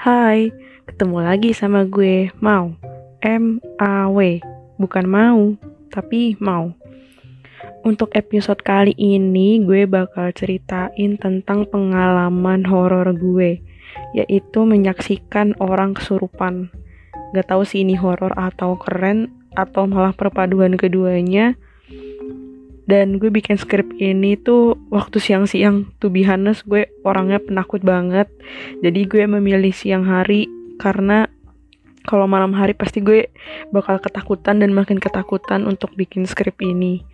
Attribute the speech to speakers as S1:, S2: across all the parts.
S1: Hai, ketemu lagi sama gue, Mau. M-A-W, bukan mau, tapi mau. Untuk episode kali ini, gue bakal ceritain tentang pengalaman horor gue, yaitu menyaksikan orang kesurupan. Gak tahu sih ini horor atau keren, atau malah perpaduan keduanya dan gue bikin skrip ini tuh waktu siang-siang. Tuh be gue orangnya penakut banget. Jadi gue memilih siang hari karena kalau malam hari pasti gue bakal ketakutan dan makin ketakutan untuk bikin skrip ini.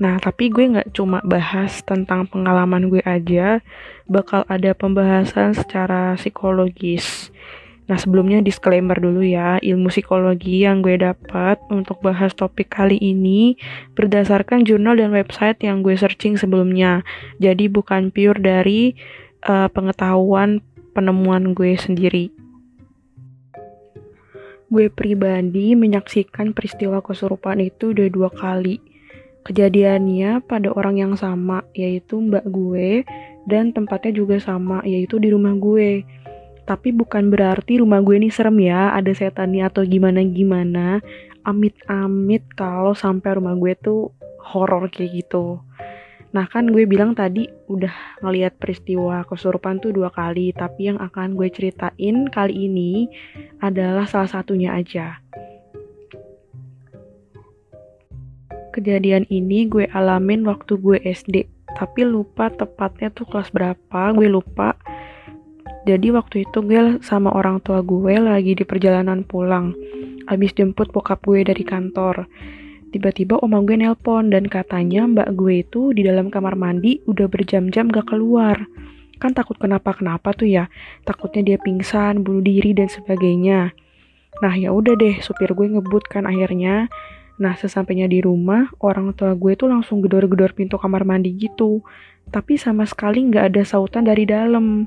S1: Nah, tapi gue nggak cuma bahas tentang pengalaman gue aja, bakal ada pembahasan secara psikologis. Nah, sebelumnya disclaimer dulu ya, ilmu psikologi yang gue dapat untuk bahas topik kali ini berdasarkan jurnal dan website yang gue searching sebelumnya. Jadi bukan pure dari uh, pengetahuan penemuan gue sendiri. Gue pribadi menyaksikan peristiwa kesurupan itu udah dua kali. Kejadiannya pada orang yang sama, yaitu mbak gue, dan tempatnya juga sama, yaitu di rumah gue tapi bukan berarti rumah gue ini serem ya, ada setannya atau gimana-gimana. Amit-amit kalau sampai rumah gue tuh horor kayak gitu. Nah kan gue bilang tadi udah ngeliat peristiwa kesurupan tuh dua kali, tapi yang akan gue ceritain kali ini adalah salah satunya aja. Kejadian ini gue alamin waktu gue SD, tapi lupa tepatnya tuh kelas berapa, gue lupa jadi waktu itu gue sama orang tua gue lagi di perjalanan pulang. Abis jemput bokap gue dari kantor. Tiba-tiba oma gue nelpon dan katanya mbak gue itu di dalam kamar mandi udah berjam-jam gak keluar. Kan takut kenapa-kenapa tuh ya. Takutnya dia pingsan, bunuh diri dan sebagainya. Nah ya udah deh, supir gue ngebut kan akhirnya. Nah sesampainya di rumah, orang tua gue tuh langsung gedor-gedor pintu kamar mandi gitu. Tapi sama sekali nggak ada sautan dari dalam.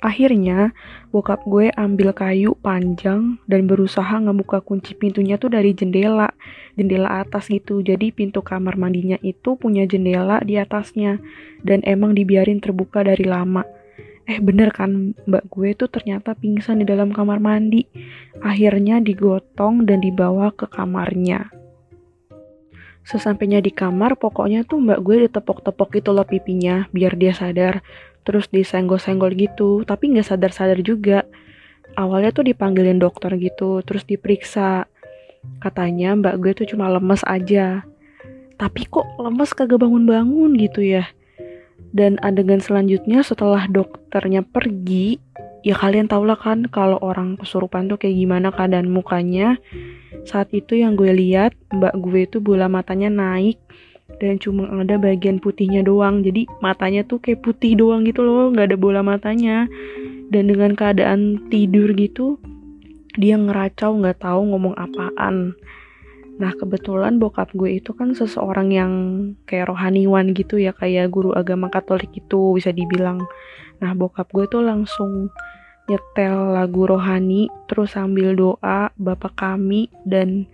S1: Akhirnya, bokap gue ambil kayu panjang dan berusaha ngebuka kunci pintunya tuh dari jendela, jendela atas gitu. Jadi pintu kamar mandinya itu punya jendela di atasnya dan emang dibiarin terbuka dari lama. Eh bener kan mbak gue tuh ternyata pingsan di dalam kamar mandi. Akhirnya digotong dan dibawa ke kamarnya. Sesampainya di kamar, pokoknya tuh mbak gue ditepok-tepok itu loh pipinya biar dia sadar terus disenggol-senggol gitu tapi nggak sadar-sadar juga. Awalnya tuh dipanggilin dokter gitu terus diperiksa. Katanya mbak gue tuh cuma lemes aja. Tapi kok lemes kagak bangun-bangun gitu ya? Dan adegan selanjutnya setelah dokternya pergi ya kalian tau lah kan kalau orang kesurupan tuh kayak gimana keadaan mukanya. Saat itu yang gue lihat mbak gue tuh bola matanya naik dan cuma ada bagian putihnya doang. Jadi matanya tuh kayak putih doang gitu loh nggak ada bola matanya. Dan dengan keadaan tidur gitu dia ngeracau nggak tahu ngomong apaan. Nah kebetulan bokap gue itu kan seseorang yang kayak rohaniwan gitu ya kayak guru agama katolik itu bisa dibilang. Nah bokap gue tuh langsung nyetel lagu rohani terus sambil doa bapak kami dan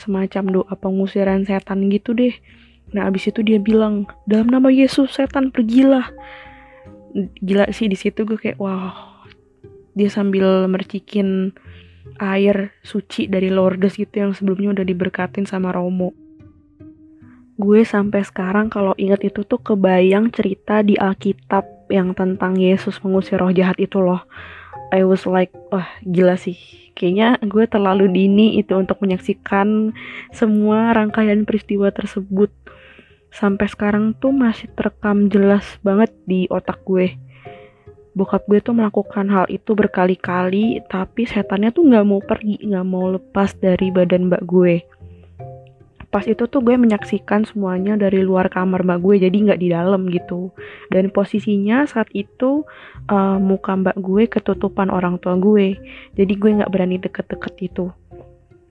S1: semacam doa pengusiran setan gitu deh Nah abis itu dia bilang dalam nama Yesus setan pergilah. Gila sih di situ gue kayak wow dia sambil mercikin air suci dari Lourdes gitu yang sebelumnya udah diberkatin sama Romo. Gue sampai sekarang kalau inget itu tuh kebayang cerita di Alkitab yang tentang Yesus mengusir roh jahat itu loh. I was like, wah gila sih. Kayaknya gue terlalu dini itu untuk menyaksikan semua rangkaian peristiwa tersebut. Sampai sekarang tuh masih terekam jelas banget di otak gue. Bokap gue tuh melakukan hal itu berkali-kali tapi setannya tuh nggak mau pergi nggak mau lepas dari badan mbak gue pas itu tuh gue menyaksikan semuanya dari luar kamar mbak gue jadi nggak di dalam gitu. Dan posisinya saat itu uh, muka mbak gue ketutupan orang tua gue. Jadi gue nggak berani deket-deket itu.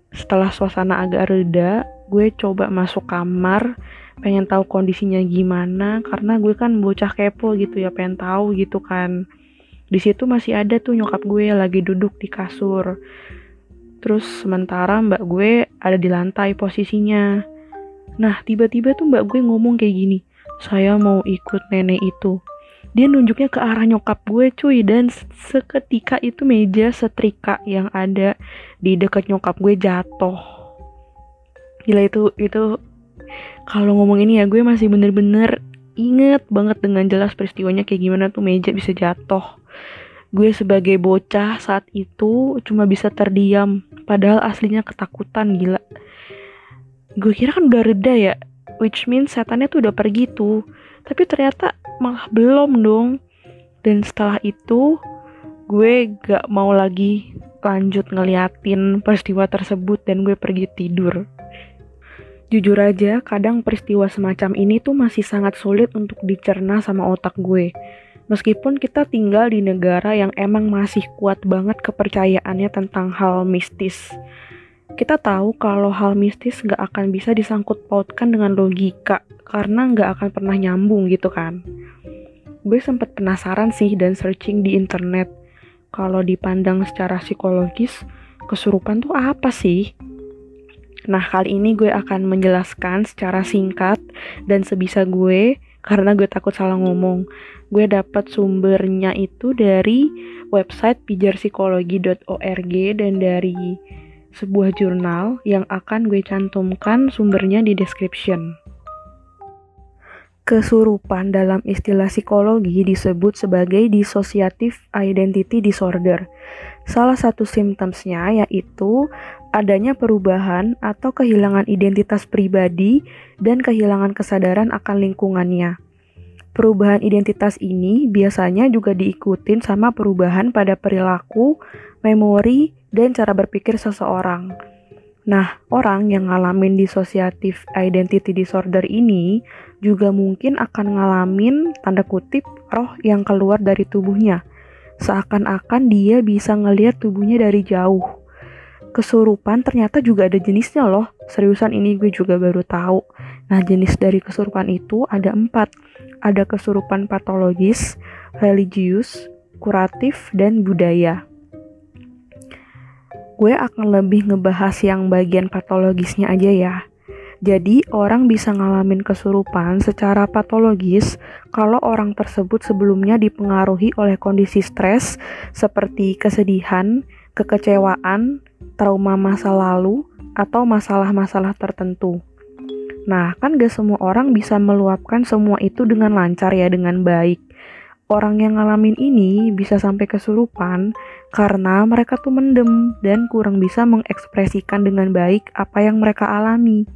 S1: Setelah suasana agak reda gue coba masuk kamar pengen tahu kondisinya gimana karena gue kan bocah kepo gitu ya pengen tahu gitu kan. Di situ masih ada tuh nyokap gue lagi duduk di kasur terus sementara mbak gue ada di lantai posisinya. Nah tiba-tiba tuh mbak gue ngomong kayak gini saya mau ikut nenek itu. Dia nunjuknya ke arah nyokap gue cuy. Dan seketika itu meja setrika yang ada di dekat nyokap gue jatuh. Gila itu itu kalau ngomong ini ya gue masih bener-bener inget banget dengan jelas peristiwanya kayak gimana tuh meja bisa jatuh. Gue sebagai bocah saat itu cuma bisa terdiam padahal aslinya ketakutan gila. Gue kira kan udah reda ya which means setannya tuh udah pergi tuh. Tapi ternyata malah belum dong. Dan setelah itu gue gak mau lagi lanjut ngeliatin peristiwa tersebut dan gue pergi tidur. Jujur aja, kadang peristiwa semacam ini tuh masih sangat sulit untuk dicerna sama otak gue. Meskipun kita tinggal di negara yang emang masih kuat banget kepercayaannya tentang hal mistis. Kita tahu kalau hal mistis gak akan bisa disangkut pautkan dengan logika, karena nggak akan pernah nyambung gitu kan. Gue sempet penasaran sih dan searching di internet. Kalau dipandang secara psikologis, kesurupan tuh apa sih? Nah, kali ini gue akan menjelaskan secara singkat dan sebisa gue karena gue takut salah ngomong. Gue dapat sumbernya itu dari website pijarpsikologi.org dan dari sebuah jurnal yang akan gue cantumkan sumbernya di description. Kesurupan dalam istilah psikologi disebut sebagai dissociative identity disorder. Salah satu simptomsnya yaitu adanya perubahan atau kehilangan identitas pribadi dan kehilangan kesadaran akan lingkungannya. Perubahan identitas ini biasanya juga diikutin sama perubahan pada perilaku, memori, dan cara berpikir seseorang. Nah, orang yang ngalamin dissociative identity disorder ini juga mungkin akan ngalamin tanda kutip roh yang keluar dari tubuhnya. Seakan-akan dia bisa ngelihat tubuhnya dari jauh. Kesurupan ternyata juga ada jenisnya loh. Seriusan ini gue juga baru tahu. Nah, jenis dari kesurupan itu ada empat. Ada kesurupan patologis, religius, kuratif, dan budaya gue akan lebih ngebahas yang bagian patologisnya aja ya. Jadi, orang bisa ngalamin kesurupan secara patologis kalau orang tersebut sebelumnya dipengaruhi oleh kondisi stres seperti kesedihan, kekecewaan, trauma masa lalu, atau masalah-masalah tertentu. Nah, kan gak semua orang bisa meluapkan semua itu dengan lancar ya, dengan baik orang yang ngalamin ini bisa sampai kesurupan karena mereka tuh mendem dan kurang bisa mengekspresikan dengan baik apa yang mereka alami.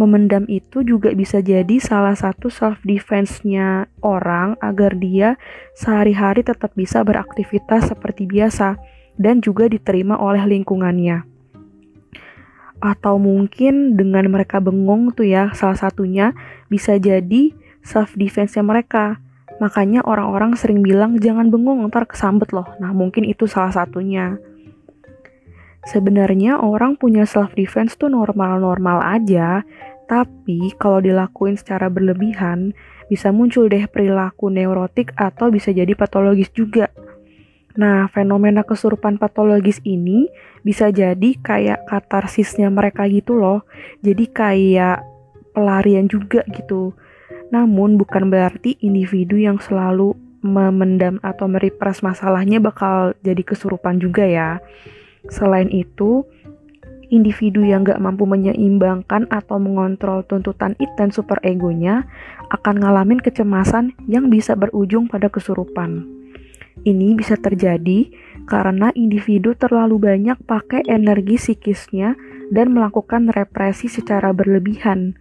S1: Memendam itu juga bisa jadi salah satu self defense-nya orang agar dia sehari-hari tetap bisa beraktivitas seperti biasa dan juga diterima oleh lingkungannya. Atau mungkin dengan mereka bengong tuh ya, salah satunya bisa jadi self defense-nya mereka Makanya orang-orang sering bilang jangan bengong ntar kesambet loh. Nah mungkin itu salah satunya. Sebenarnya orang punya self defense tuh normal-normal aja, tapi kalau dilakuin secara berlebihan bisa muncul deh perilaku neurotik atau bisa jadi patologis juga. Nah, fenomena kesurupan patologis ini bisa jadi kayak katarsisnya mereka gitu loh. Jadi kayak pelarian juga gitu. Namun bukan berarti individu yang selalu memendam atau merepres masalahnya bakal jadi kesurupan juga ya. Selain itu, individu yang gak mampu menyeimbangkan atau mengontrol tuntutan it dan super egonya akan ngalamin kecemasan yang bisa berujung pada kesurupan. Ini bisa terjadi karena individu terlalu banyak pakai energi psikisnya dan melakukan represi secara berlebihan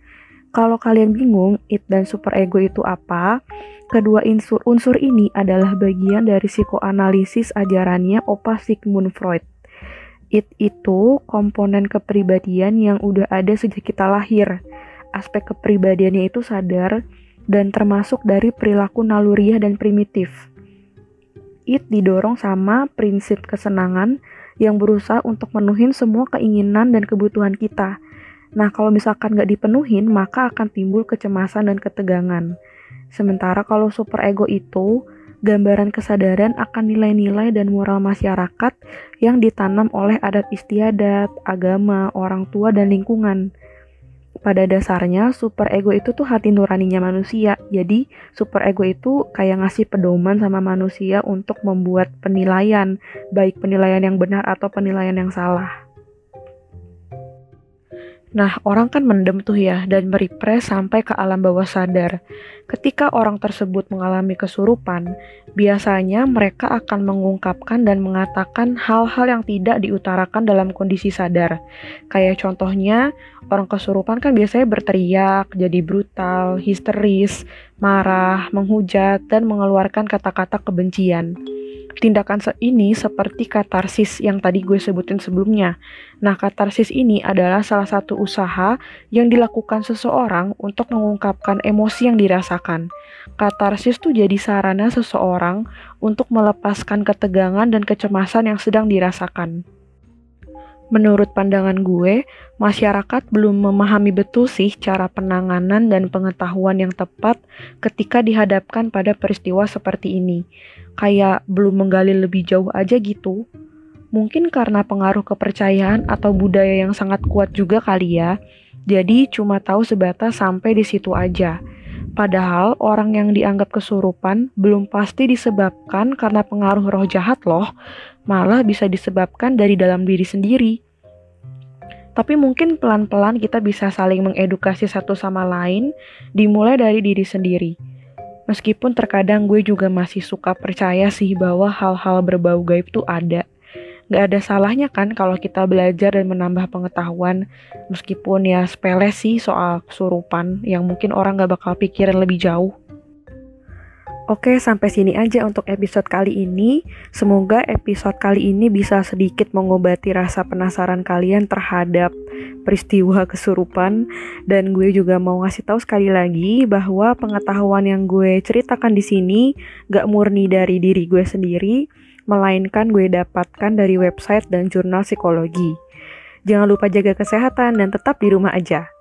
S1: kalau kalian bingung, it dan super ego itu apa? Kedua unsur, unsur ini adalah bagian dari psikoanalisis ajarannya Opa Sigmund Freud. It itu komponen kepribadian yang udah ada sejak kita lahir. Aspek kepribadiannya itu sadar dan termasuk dari perilaku naluriah dan primitif. It didorong sama prinsip kesenangan yang berusaha untuk menuhin semua keinginan dan kebutuhan kita Nah, kalau misalkan nggak dipenuhin, maka akan timbul kecemasan dan ketegangan. Sementara kalau super ego itu, gambaran kesadaran akan nilai-nilai dan moral masyarakat yang ditanam oleh adat istiadat, agama, orang tua, dan lingkungan. pada dasarnya super ego itu tuh hati nuraninya manusia. Jadi super ego itu kayak ngasih pedoman sama manusia untuk membuat penilaian, baik penilaian yang benar atau penilaian yang salah. Nah, orang kan mendem tuh ya dan merepres sampai ke alam bawah sadar. Ketika orang tersebut mengalami kesurupan, biasanya mereka akan mengungkapkan dan mengatakan hal-hal yang tidak diutarakan dalam kondisi sadar. Kayak contohnya, orang kesurupan kan biasanya berteriak, jadi brutal, histeris, marah, menghujat, dan mengeluarkan kata-kata kebencian. Tindakan ini seperti katarsis yang tadi gue sebutin sebelumnya. Nah, katarsis ini adalah salah satu usaha yang dilakukan seseorang untuk mengungkapkan emosi yang dirasakan. Katarsis tuh jadi sarana seseorang untuk melepaskan ketegangan dan kecemasan yang sedang dirasakan. Menurut pandangan gue, masyarakat belum memahami betul sih cara penanganan dan pengetahuan yang tepat ketika dihadapkan pada peristiwa seperti ini. Kayak belum menggali lebih jauh aja gitu. Mungkin karena pengaruh kepercayaan atau budaya yang sangat kuat juga kali ya. Jadi cuma tahu sebatas sampai di situ aja. Padahal orang yang dianggap kesurupan belum pasti disebabkan karena pengaruh roh jahat loh, malah bisa disebabkan dari dalam diri sendiri. Tapi mungkin pelan-pelan kita bisa saling mengedukasi satu sama lain, dimulai dari diri sendiri. Meskipun terkadang gue juga masih suka percaya sih bahwa hal-hal berbau gaib itu ada. Gak ada salahnya kan kalau kita belajar dan menambah pengetahuan, meskipun ya sepele sih soal kesurupan yang mungkin orang gak bakal pikirin lebih jauh. Oke, sampai sini aja untuk episode kali ini. Semoga episode kali ini bisa sedikit mengobati rasa penasaran kalian terhadap peristiwa kesurupan dan gue juga mau ngasih tahu sekali lagi bahwa pengetahuan yang gue ceritakan di sini gak murni dari diri gue sendiri, melainkan gue dapatkan dari website dan jurnal psikologi. Jangan lupa jaga kesehatan dan tetap di rumah aja.